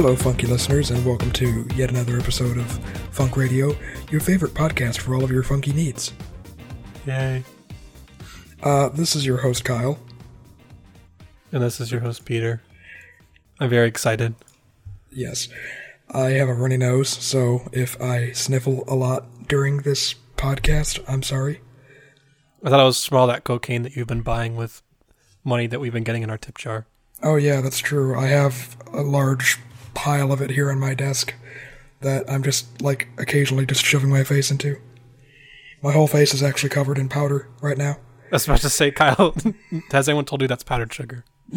Hello, funky listeners, and welcome to yet another episode of Funk Radio, your favorite podcast for all of your funky needs. Yay. Uh, this is your host, Kyle. And this is your host, Peter. I'm very excited. Yes, I have a runny nose, so if I sniffle a lot during this podcast, I'm sorry. I thought it was from all that cocaine that you've been buying with money that we've been getting in our tip jar. Oh, yeah, that's true. I have a large pile of it here on my desk that I'm just, like, occasionally just shoving my face into. My whole face is actually covered in powder right now. I was about to say, Kyle, has anyone told you that's powdered sugar?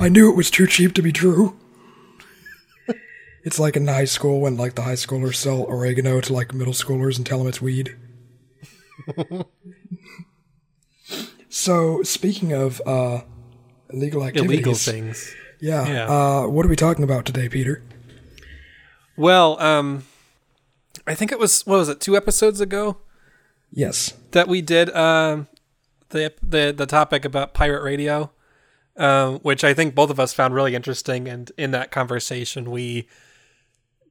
I knew it was too cheap to be true. it's like in high school when like the high schoolers sell oregano to like middle schoolers and tell them it's weed. so speaking of uh, illegal activities, Illegal things. yeah, Yeah. Uh, what are we talking about today, Peter? Well, um, I think it was, what was it, two episodes ago Yes, that we did um, the, the, the topic about pirate radio, um, which I think both of us found really interesting. And in that conversation, we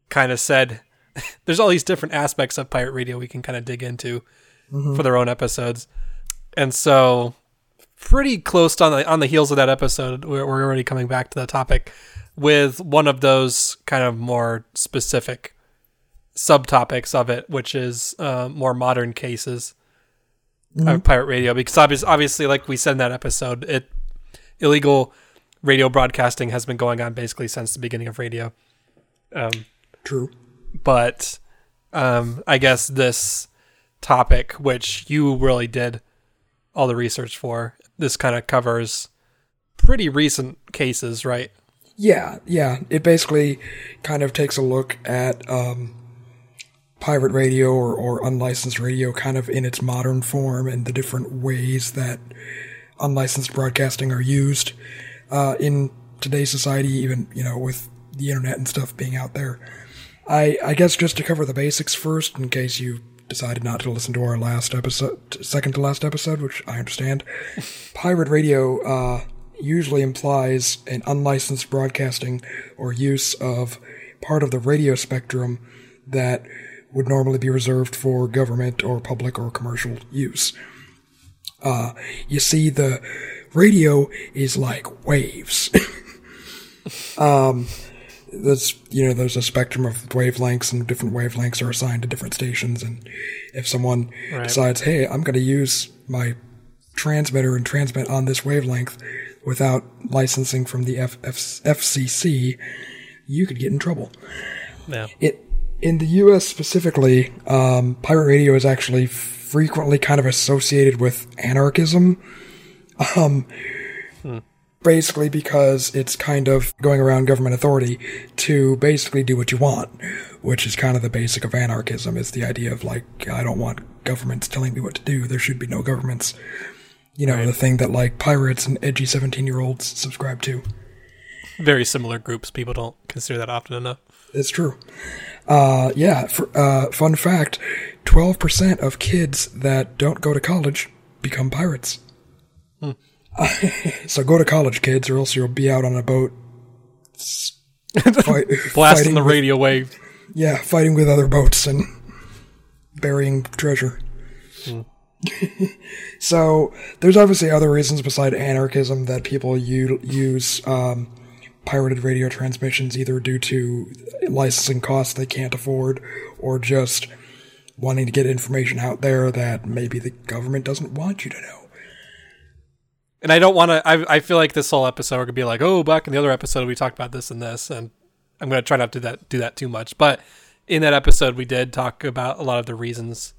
kind of said there's all these different aspects of pirate radio we can kind of dig into for their own episodes. And so, pretty close to on the on the heels of that episode, we're, we're already coming back to the topic with one of those kind of more specific subtopics of it, which is uh, more modern cases of pirate radio. Because obvious, obviously, like we said in that episode, it illegal radio broadcasting has been going on basically since the beginning of radio. Um, true. but um, I guess this topic, which you really did all the research for, this kind of covers pretty recent cases, right? Yeah, yeah. It basically kind of takes a look at um, pirate radio or, or unlicensed radio kind of in its modern form and the different ways that unlicensed broadcasting are used uh, in today's society, even, you know, with the internet and stuff being out there. I, I guess just to cover the basics first, in case you decided not to listen to our last episode, second to last episode, which I understand. Pirate radio uh, usually implies an unlicensed broadcasting or use of part of the radio spectrum that would normally be reserved for government or public or commercial use. Uh, you see, the radio is like waves. um, that's you know there's a spectrum of wavelengths and different wavelengths are assigned to different stations and if someone Right. decides hey i'm going to use my transmitter and transmit on this wavelength without licensing from the F- F- fcc you could get in trouble Yeah. it in the U.S. specifically, um, pirate radio is actually frequently kind of associated with anarchism. Um, basically because it's kind of going around government authority to basically do what you want, which is kind of the basic of anarchism. Is the idea of like I don't want governments telling me what to do. There should be no governments. You know, the thing that like pirates and edgy seventeen-year-olds subscribe to. Very similar groups. People don't consider that often enough. It's true. Uh, yeah. For, uh, fun fact: twelve percent of kids that don't go to college become pirates. so go to college, kids, or else you'll be out on a boat, fight, Blasting the with- radio wave. yeah, fighting with other boats and burying treasure. so there's obviously other reasons beside anarchism that people u- use um, pirated radio transmissions either due to licensing costs they can't afford or just wanting to get information out there that maybe the government doesn't want you to know. And I don't want to. I, I feel like this whole episode could be like, oh, back in the other episode we talked about this and this, and I'm going to try not to do that do that too much. But in that episode, we did talk about a lot of the reasons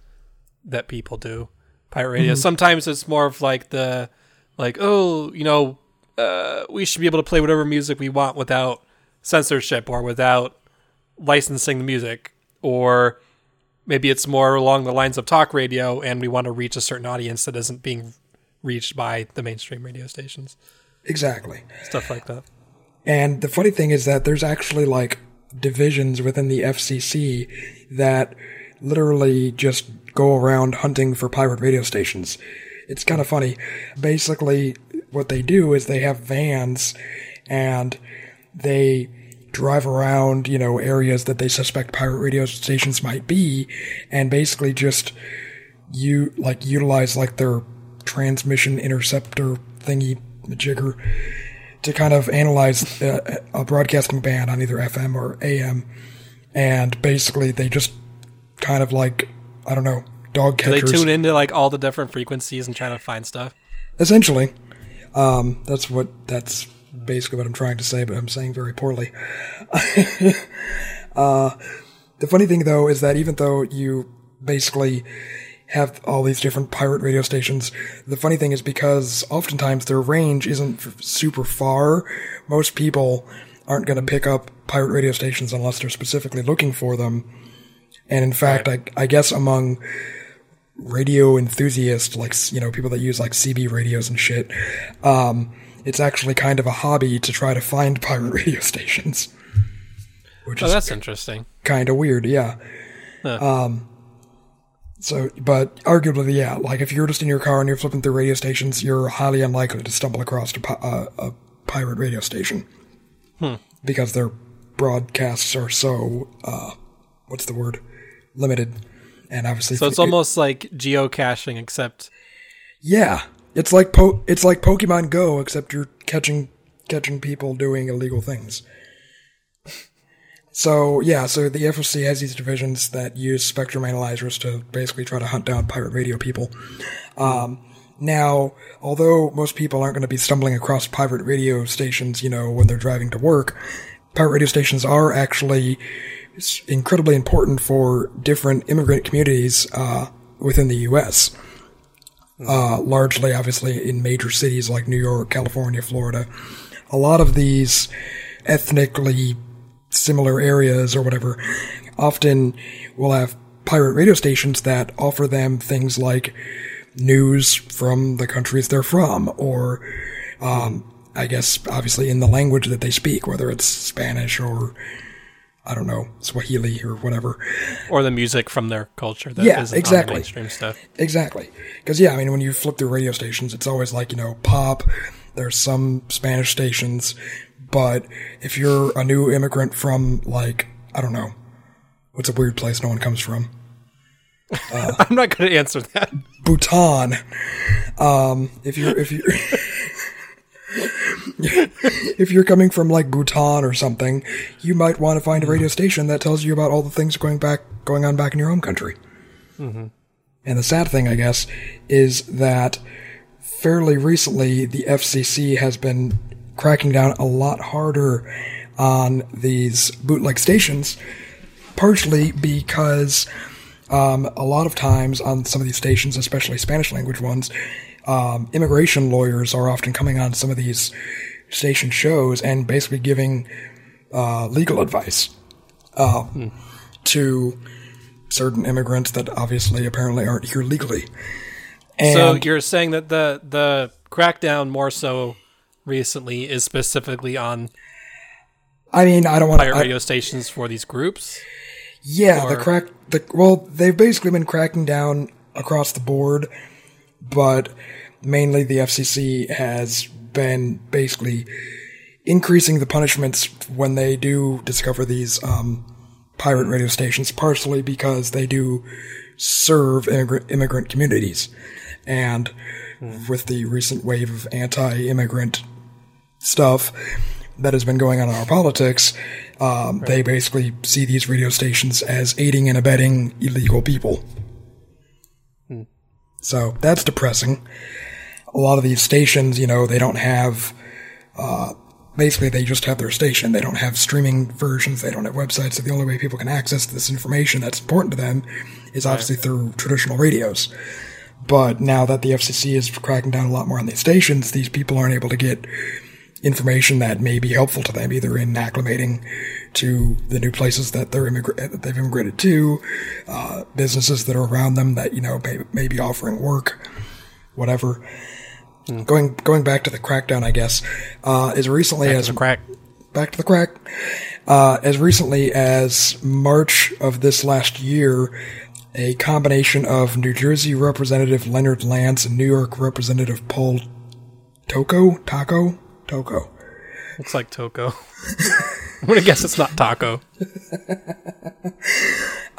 that people do pirate radio. Sometimes it's more of like the like, oh, you know, uh, we should be able to play whatever music we want without censorship or without licensing the music, or maybe it's more along the lines of talk radio, and we want to reach a certain audience that isn't being reached by the mainstream radio stations, Exactly. stuff like that. And the funny thing is that there's actually like divisions within the FCC that literally just go around hunting for pirate radio stations. It's kind of funny. Basically, what they do is they have vans and they drive around, you know, areas that they suspect pirate radio stations might be and basically just you like utilize like their transmission interceptor thingy jigger to kind of analyze a, a broadcasting band on either FM or AM and basically they just kind of like I don't know dog Do they tune into like all the different frequencies and try to find stuff? Essentially, um, that's what that's basically what I'm trying to say, but I'm saying very poorly. uh, the funny thing though is that even though you basically have all these different pirate radio stations, the funny thing is because oftentimes their range isn't f- super far. Most people aren't going to pick up pirate radio stations unless they're specifically looking for them. And in fact, I, I guess among radio enthusiasts, like, you know, people that use like CB radios and shit, um, it's actually kind of a hobby to try to find pirate radio stations. Which Oh, is that's interesting. kind of weird, yeah. Huh. Um, so, but arguably, yeah, like if you're just in your car and you're flipping through radio stations, you're highly unlikely to stumble across a, uh, a pirate radio station. Hmm. Because their broadcasts are so, uh, what's the word? Limited. And obviously, So it's it- almost like geocaching, except yeah, it's like po- it's like Pokemon Go, except you're catching catching people doing illegal things. So yeah, so the FCC has these divisions that use spectrum analyzers to basically try to hunt down pirate radio people. Um, now, although most people aren't going to be stumbling across pirate radio stations, you know, when they're driving to work, pirate radio stations are actually incredibly important for different immigrant communities uh, within the U.S uh, largely obviously in major cities like New York, California, Florida. A lot of these ethnically similar areas or whatever often will have pirate radio stations that offer them things like news from the countries they're from or um, I guess obviously in the language that they speak, whether it's Spanish or I don't know, Swahili or whatever. or the music from their culture that Yeah, isn't on the exactly. mainstream stuff. Exactly. Because, yeah, I mean, when you flip through radio stations, it's always like, you know, pop, there's some Spanish stations, but if you're a new immigrant from, like, I don't know, what's a weird place no one comes from? I'm not going to answer that. Bhutan. Um, if you're, if you're, if you're coming from like Bhutan or something, you might want to find a radio station that tells you about all the things going back, going on back in your home country. And the sad thing, I guess, is that fairly recently the FCC has been cracking down a lot harder on these bootleg stations, partially because um, a lot of times on some of these stations, especially Spanish language ones, um, immigration lawyers are often coming on some of these station shows and basically giving uh, legal advice uh, to certain immigrants that obviously apparently aren't here legally. And so you're saying that the the crackdown more so recently is specifically on I mean, I don't want pirate to. radio stations for these groups. Yeah, the crack. The well, they've basically been cracking down across the board, but mainly the FCC has been basically increasing the punishments when they do discover these um, pirate radio stations, partially because they do serve immigrant, immigrant communities, and with the recent wave of anti-immigrant stuff that has been going on in our politics, um, they basically see these radio stations as aiding and abetting illegal people. So that's depressing. A lot of these stations, you know, they don't have. Uh, basically, they just have their station. They don't have streaming versions. They don't have websites. So the only way people can access this information that's important to them is obviously through traditional radios. But now that the FCC is cracking down a lot more on these stations, these people aren't able to get information that may be helpful to them, either in acclimating to the new places that they're immigra- that they've immigrated to, uh, businesses that are around them that you know may, may be offering work, whatever. Going going back to the crackdown, I guess, uh, as recently as As crack. back to the crack. Uh, as recently as March of this last year, a combination of New Jersey Representative Leonard Lance and New York Representative Paul Toko? Taco? Toko. Looks like Toco. I'm gonna guess it's not taco.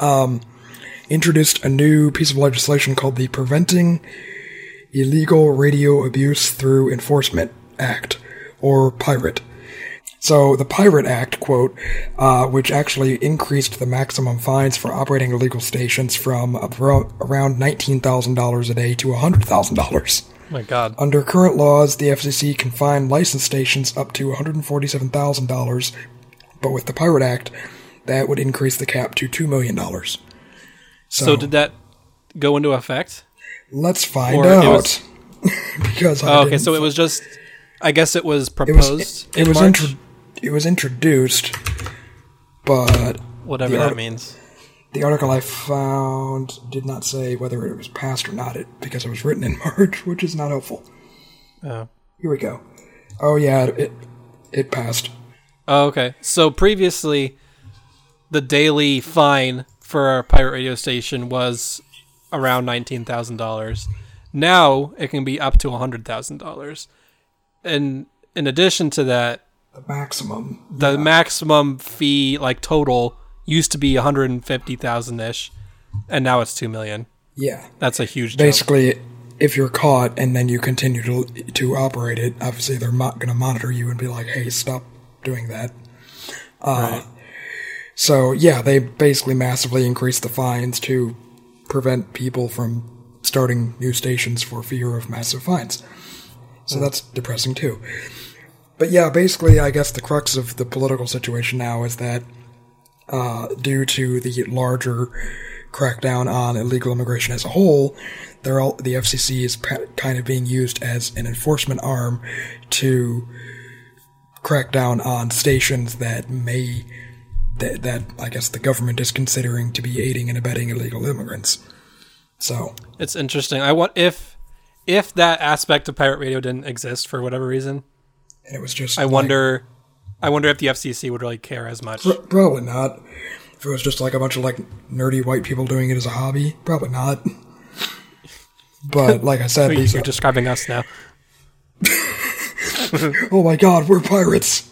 introduced a new piece of legislation called the Preventing Illegal Radio Abuse Through Enforcement Act, or PIRATE. So the Pirate Act, quote, uh, which actually increased the maximum fines for operating illegal stations from around $19,000 a day to $100,000. Oh my God. Under current laws, the FCC can fine licensed stations up to $147,000, but with the Pirate Act, that would increase the cap to $2 million. So, So did that go into effect? let's find or out. was- because I Oh, okay, so it was just. I guess it was it proposed. was it, in was March? intro- it was introduced, but whatever that art- means. The article I found did not say whether it was passed or not. It because it was written in March, which is not helpful. Oh. Here we go. Oh yeah, it it passed. Oh, okay. So previously, the daily fine for a pirate radio station was around nineteen thousand dollars. Now it can be up to hundred thousand dollars. And in addition to that, The maximum. the maximum fee, like total, used to be one hundred and fifty thousand ish, and now it's two million. Yeah. That's a huge jump. Basically, if you're caught and then you continue to to operate it, obviously they're not going to monitor you and be like, "Hey, stop doing that." Uh, So yeah, they basically massively increased the fines to prevent people from starting new stations for fear of massive fines. So that's depressing too. But yeah, basically, I guess the crux of the political situation now is that uh, due to the larger crackdown on illegal immigration as a whole, they're all, the FCC is pa- kind of being used as an enforcement arm to crack down on stations that may that, that I guess the government is considering to be aiding and abetting illegal immigrants. So It's interesting. I want if if that aspect of pirate radio didn't exist for whatever reason, and it was just I like- wonder I wonder if the FCC would really care as much. Pr- probably not. If it was just like a bunch of like nerdy white people doing it as a hobby, probably not. But like I said, these You're describing us now. oh my god, we're pirates.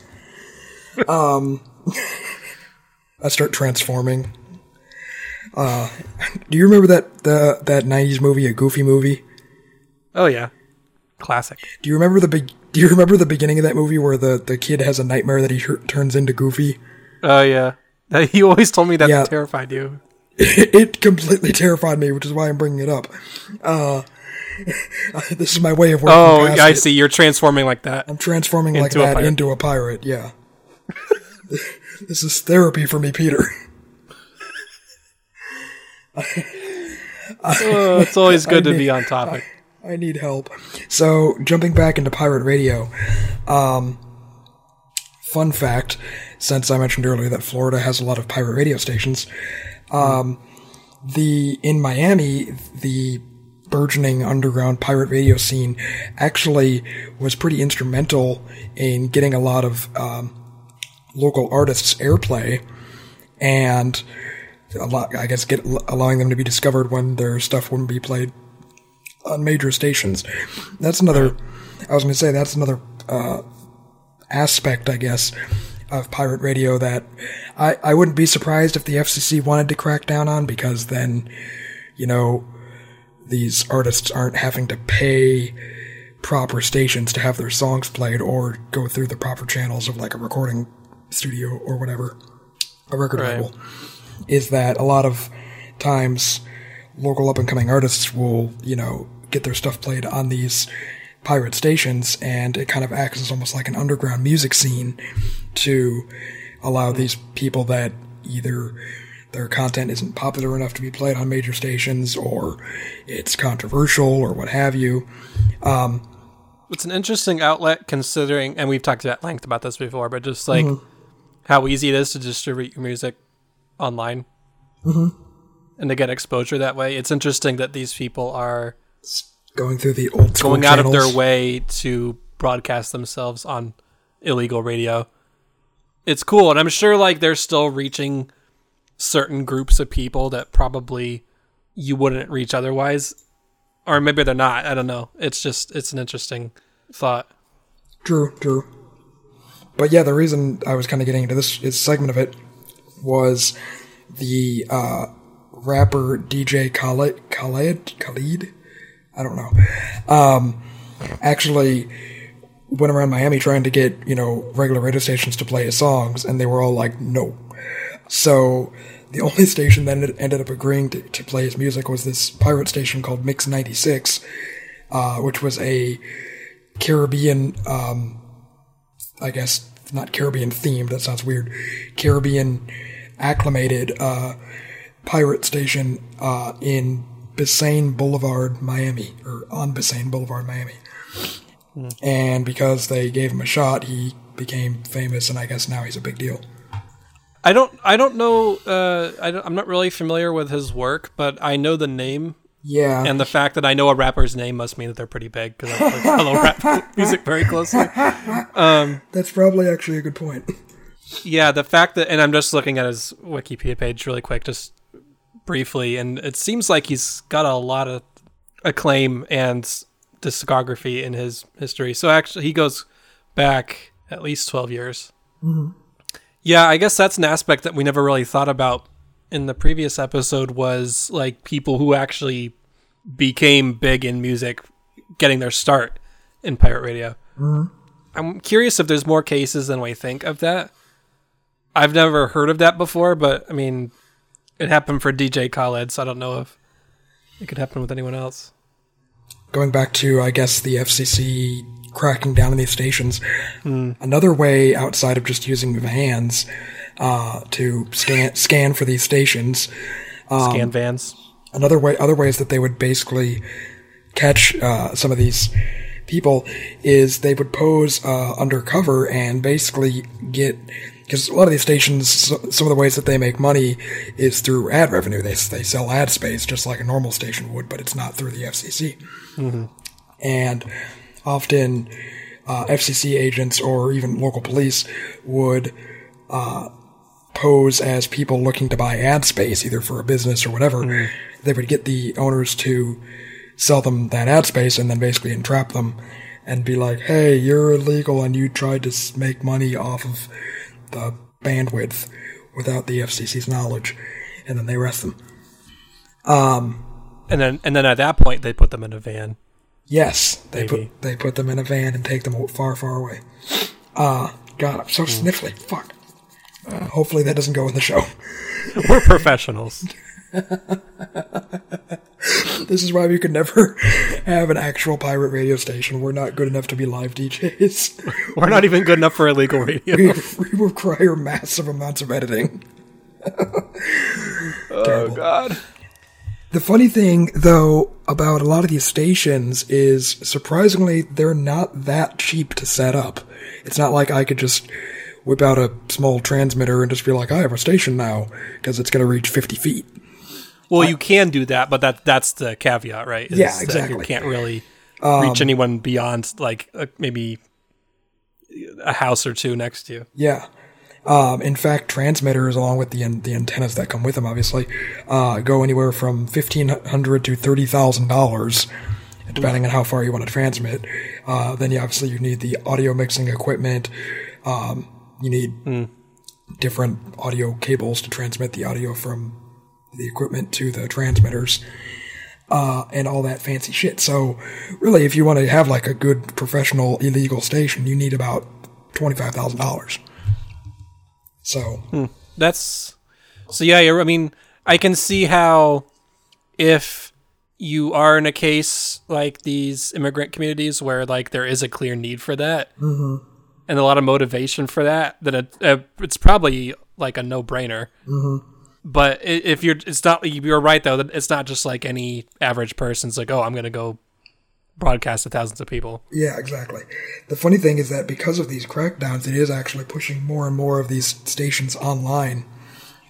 Um, I start transforming. Uh, do you remember that the that '90s movie, a Goofy movie? Oh yeah, classic. Do you remember the big? Do you remember the beginning of that movie where the the kid has a nightmare that he tur- turns into Goofy? Oh yeah. He always told me that Yeah. terrified you. it completely terrified me, which is why I'm bringing it up. Uh, this is my way of working. Oh, I it. see. You're transforming like that. I'm transforming like a that into a pirate. Yeah. this is therapy for me, Peter. Oh, it's always good to be on topic. I need help. So, jumping back into pirate radio, um, fun fact, since I mentioned earlier that Florida has a lot of pirate radio stations, um, the in Miami, the burgeoning underground pirate radio scene actually was pretty instrumental in getting a lot of um, local artists airplay and a lot, I guess, get allowing them to be discovered when their stuff wouldn't be played on major stations. That's another. I was going to say that's another uh, aspect, I guess, of pirate radio that I I wouldn't be surprised if the FCC wanted to crack down on because then, you know, these artists aren't having to pay proper stations to have their songs played or go through the proper channels of like a recording studio or whatever, a record Right. label. Is that a lot of times local up and coming artists will, you know, get their stuff played on these pirate stations and it kind of acts as almost like an underground music scene to allow these people that either their content isn't popular enough to be played on major stations or it's controversial or what have you. Um, it's an interesting outlet considering, and we've talked at length about this before, but just like mm-hmm. how easy it is to distribute your music online mm-hmm. and to get exposure that way. It's interesting that these people are Going through the old going out of their way to broadcast themselves on illegal radio. It's cool, and I'm sure like they're still reaching certain groups of people that probably you wouldn't reach otherwise, or maybe they're not. I don't know. It's just it's an interesting thought. True, true. But yeah, the reason I was kind of getting into this, this segment of it was the uh, rapper DJ Khaled, Khaled, Khalid, I don't know, um, actually went around Miami trying to get you know regular radio stations to play his songs, and they were all like, no. So the only station that ended, up agreeing to, to play his music was this pirate station called Mix 96, uh, which was a Caribbean, um, I guess not Caribbean themed, that sounds weird, Caribbean acclimated uh, pirate station uh, in Biscayne Boulevard, Miami, or on Biscayne Boulevard, Miami. And because they gave him a shot, he became famous, and I guess now he's a big deal. I don't. I don't know. Uh, I don't, I'm not really familiar with his work, but I know the name, Yeah. and the fact that I know a rapper's name must mean that they're pretty big because I like, follow rap music very closely. That's probably actually a good point. Yeah, the fact that, and I'm just looking at his Wikipedia page really quick, just briefly, and it seems like he's got a lot of acclaim and discography in his history. So actually, he goes back at least 12 years. Mm-hmm. Yeah, I guess that's an aspect that we never really thought about in the previous episode was like people who actually became big in music getting their start in pirate radio. Mm-hmm. I'm curious if there's more cases than we think of that. I've never heard of that before, but I mean, it happened for DJ Khaled, so I don't know if it could happen with anyone else. Going back to, I guess, the FCC cracking down on these stations, another way outside of just using vans uh, to scan scan for these stations, Scan vans. another way, other ways that they would basically catch uh, some of these people is they would pose uh, undercover and basically get because a lot of these stations, so- some of the ways that they make money is through ad revenue. They they sell ad space just like a normal station would, but it's not through the FCC. And often, uh, FCC agents or even local police would uh, pose as people looking to buy ad space, either for a business or whatever. They would get the owners to sell them that ad space and then basically entrap them and be like, hey, you're illegal and you tried to make money off of the bandwidth without the FCC's knowledge. And then they arrest them. Um, And then and then at that point they put them in a van. Yes, they Maybe. put they put them in a van and take them far, far away. Uh, God, I'm so sniffly. Fuck. Uh, hopefully that doesn't go in the show. We're professionals. This is why we could never have an actual pirate radio station. We're not good enough to be live DJs. We're not even good enough for illegal radio. we, we require massive amounts of editing. Oh god. The funny thing, though, about a lot of these stations is surprisingly they're not that cheap to set up. It's not like I could just whip out a small transmitter and just be like, I have a station now, because it's going to reach 50 feet. Well, you can do that, but that that's the caveat, right? is Yeah, exactly. Um, You can't really reach anyone beyond like uh, maybe a house or two next to you. Yeah. Um, in fact, transmitters, along with the the antennas that come with them, obviously, uh, go anywhere from fifteen hundred to thirty thousand dollars, depending on how far you want to transmit. Uh, then, you obviously, you need the audio mixing equipment. Um, you need different audio cables to transmit the audio from the equipment to the transmitters. Uh, and all that fancy shit. So, really, if you want to have like a good professional illegal station, you need about twenty five thousand dollars. So, That's so yeah. You're, I mean, I can see how if you are in a case like these immigrant communities where like there is a clear need for that and a lot of motivation for that, then it, uh, it's probably like a no brainer. But if you're, it's not. You're right though. That it's not just like any average person's like, oh, I'm gonna go broadcast to thousands of people. yeah, exactly. The funny thing is that because of these crackdowns, it is actually pushing more and more of these stations online,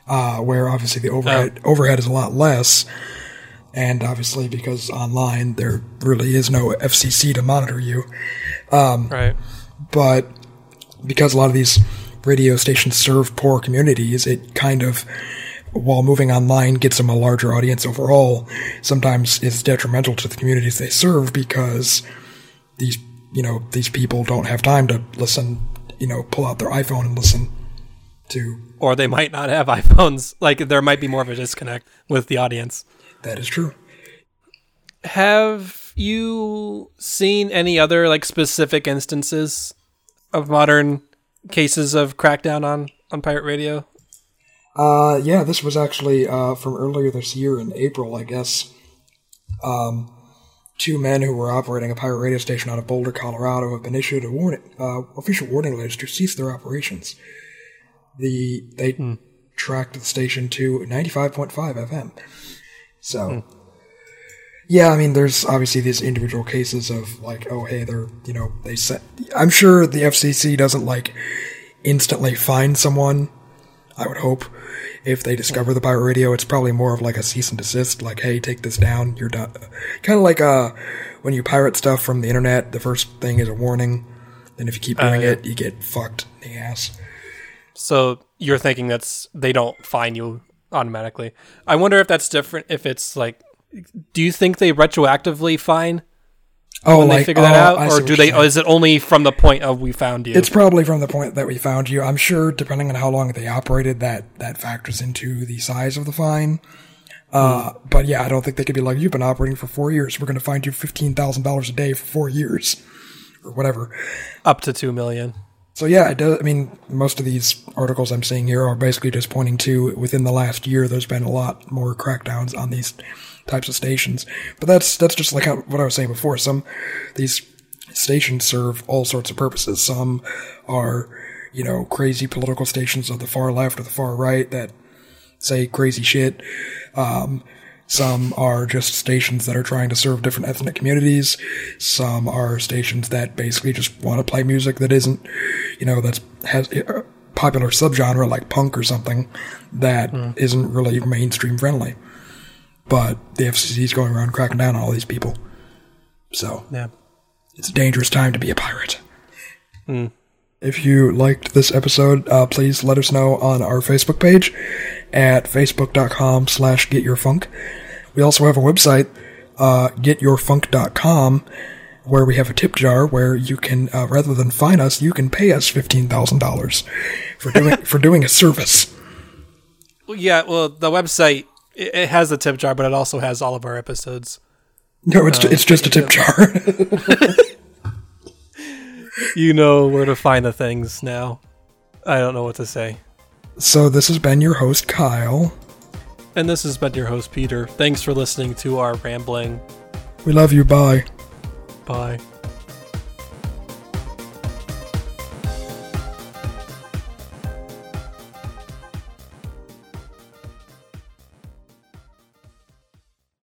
uh, where obviously the overhead overhead is a lot less. And obviously, because online there really is no FCC to monitor you, Right. but because a lot of these radio stations serve poor communities, it kind of, while moving online gets them a larger audience overall, sometimes is detrimental to the communities they serve because these you know, these people don't have time to listen, you know, pull out their iPhone and listen to. Or they might not have iPhones. Like there might be more of a disconnect with the audience. That is true. Have you seen any other like specific instances of modern cases of crackdown on on pirate radio? Uh, yeah, this was actually uh, from earlier this year in April, I guess. Um, two men who were operating a pirate radio station out of Boulder, Colorado, have been issued a warning, uh, official warning letters to cease their operations. The they Hmm. tracked the station to 95.5 FM. So, yeah, I mean, there's obviously these individual cases of like, oh, hey, they're you know they set. I'm sure the FCC doesn't like instantly find someone. I would hope if they discover the pirate radio, it's probably more of like a cease and desist, like, hey, take this down, you're done. Kind of like uh, when you pirate stuff from the internet, the first thing is a warning. Then if you keep doing yeah. it, you get fucked in the ass. So you're thinking that's they don't fine you automatically. I wonder if that's different if it's like do you think they retroactively fine Oh, when like they figure that oh, out or do they saying. is it only from the point of we found you? It's probably from the point that we found you. I'm sure, depending on how long they operated, that that factors into the size of the fine. Uh, but yeah, I don't think they could be like, you've been operating for four years. We're going to find you fifteen thousand dollars a day for four years, or whatever. up to 2 million. So yeah, it does. I mean, most of these articles I'm seeing here are basically just pointing to within the last year, there's been a lot more crackdowns on these types of stations. But that's that's just like how, what I was saying before. Some these stations serve all sorts of purposes. Some are, you know, crazy political stations of the far left or the far right that say crazy shit. Um, some are just stations that are trying to serve different ethnic communities. Some are stations that basically just want to play music that isn't, you know, that's has a popular subgenre like punk or something that not really mainstream friendly. But the FCC is going around cracking down on all these people. So Yeah. it's a dangerous time to be a pirate. If you liked this episode, uh, please let us know on our Facebook page at facebook.com slash getyourfunk. We also have a website, uh, getyourfunk.com, where we have a tip jar where you can, uh, rather than fine us, you can pay us $15,000 for doing, for doing a service. Well, yeah, well the website it, it has the tip jar but it also has all of our episodes. No, it's, uh, it's just a tip jar. You know where to find the things now. I don't know what to say. so this has been your host, Kyle. And this has been your host Peter. Thanks for listening to our rambling. We love you. Bye. Bye.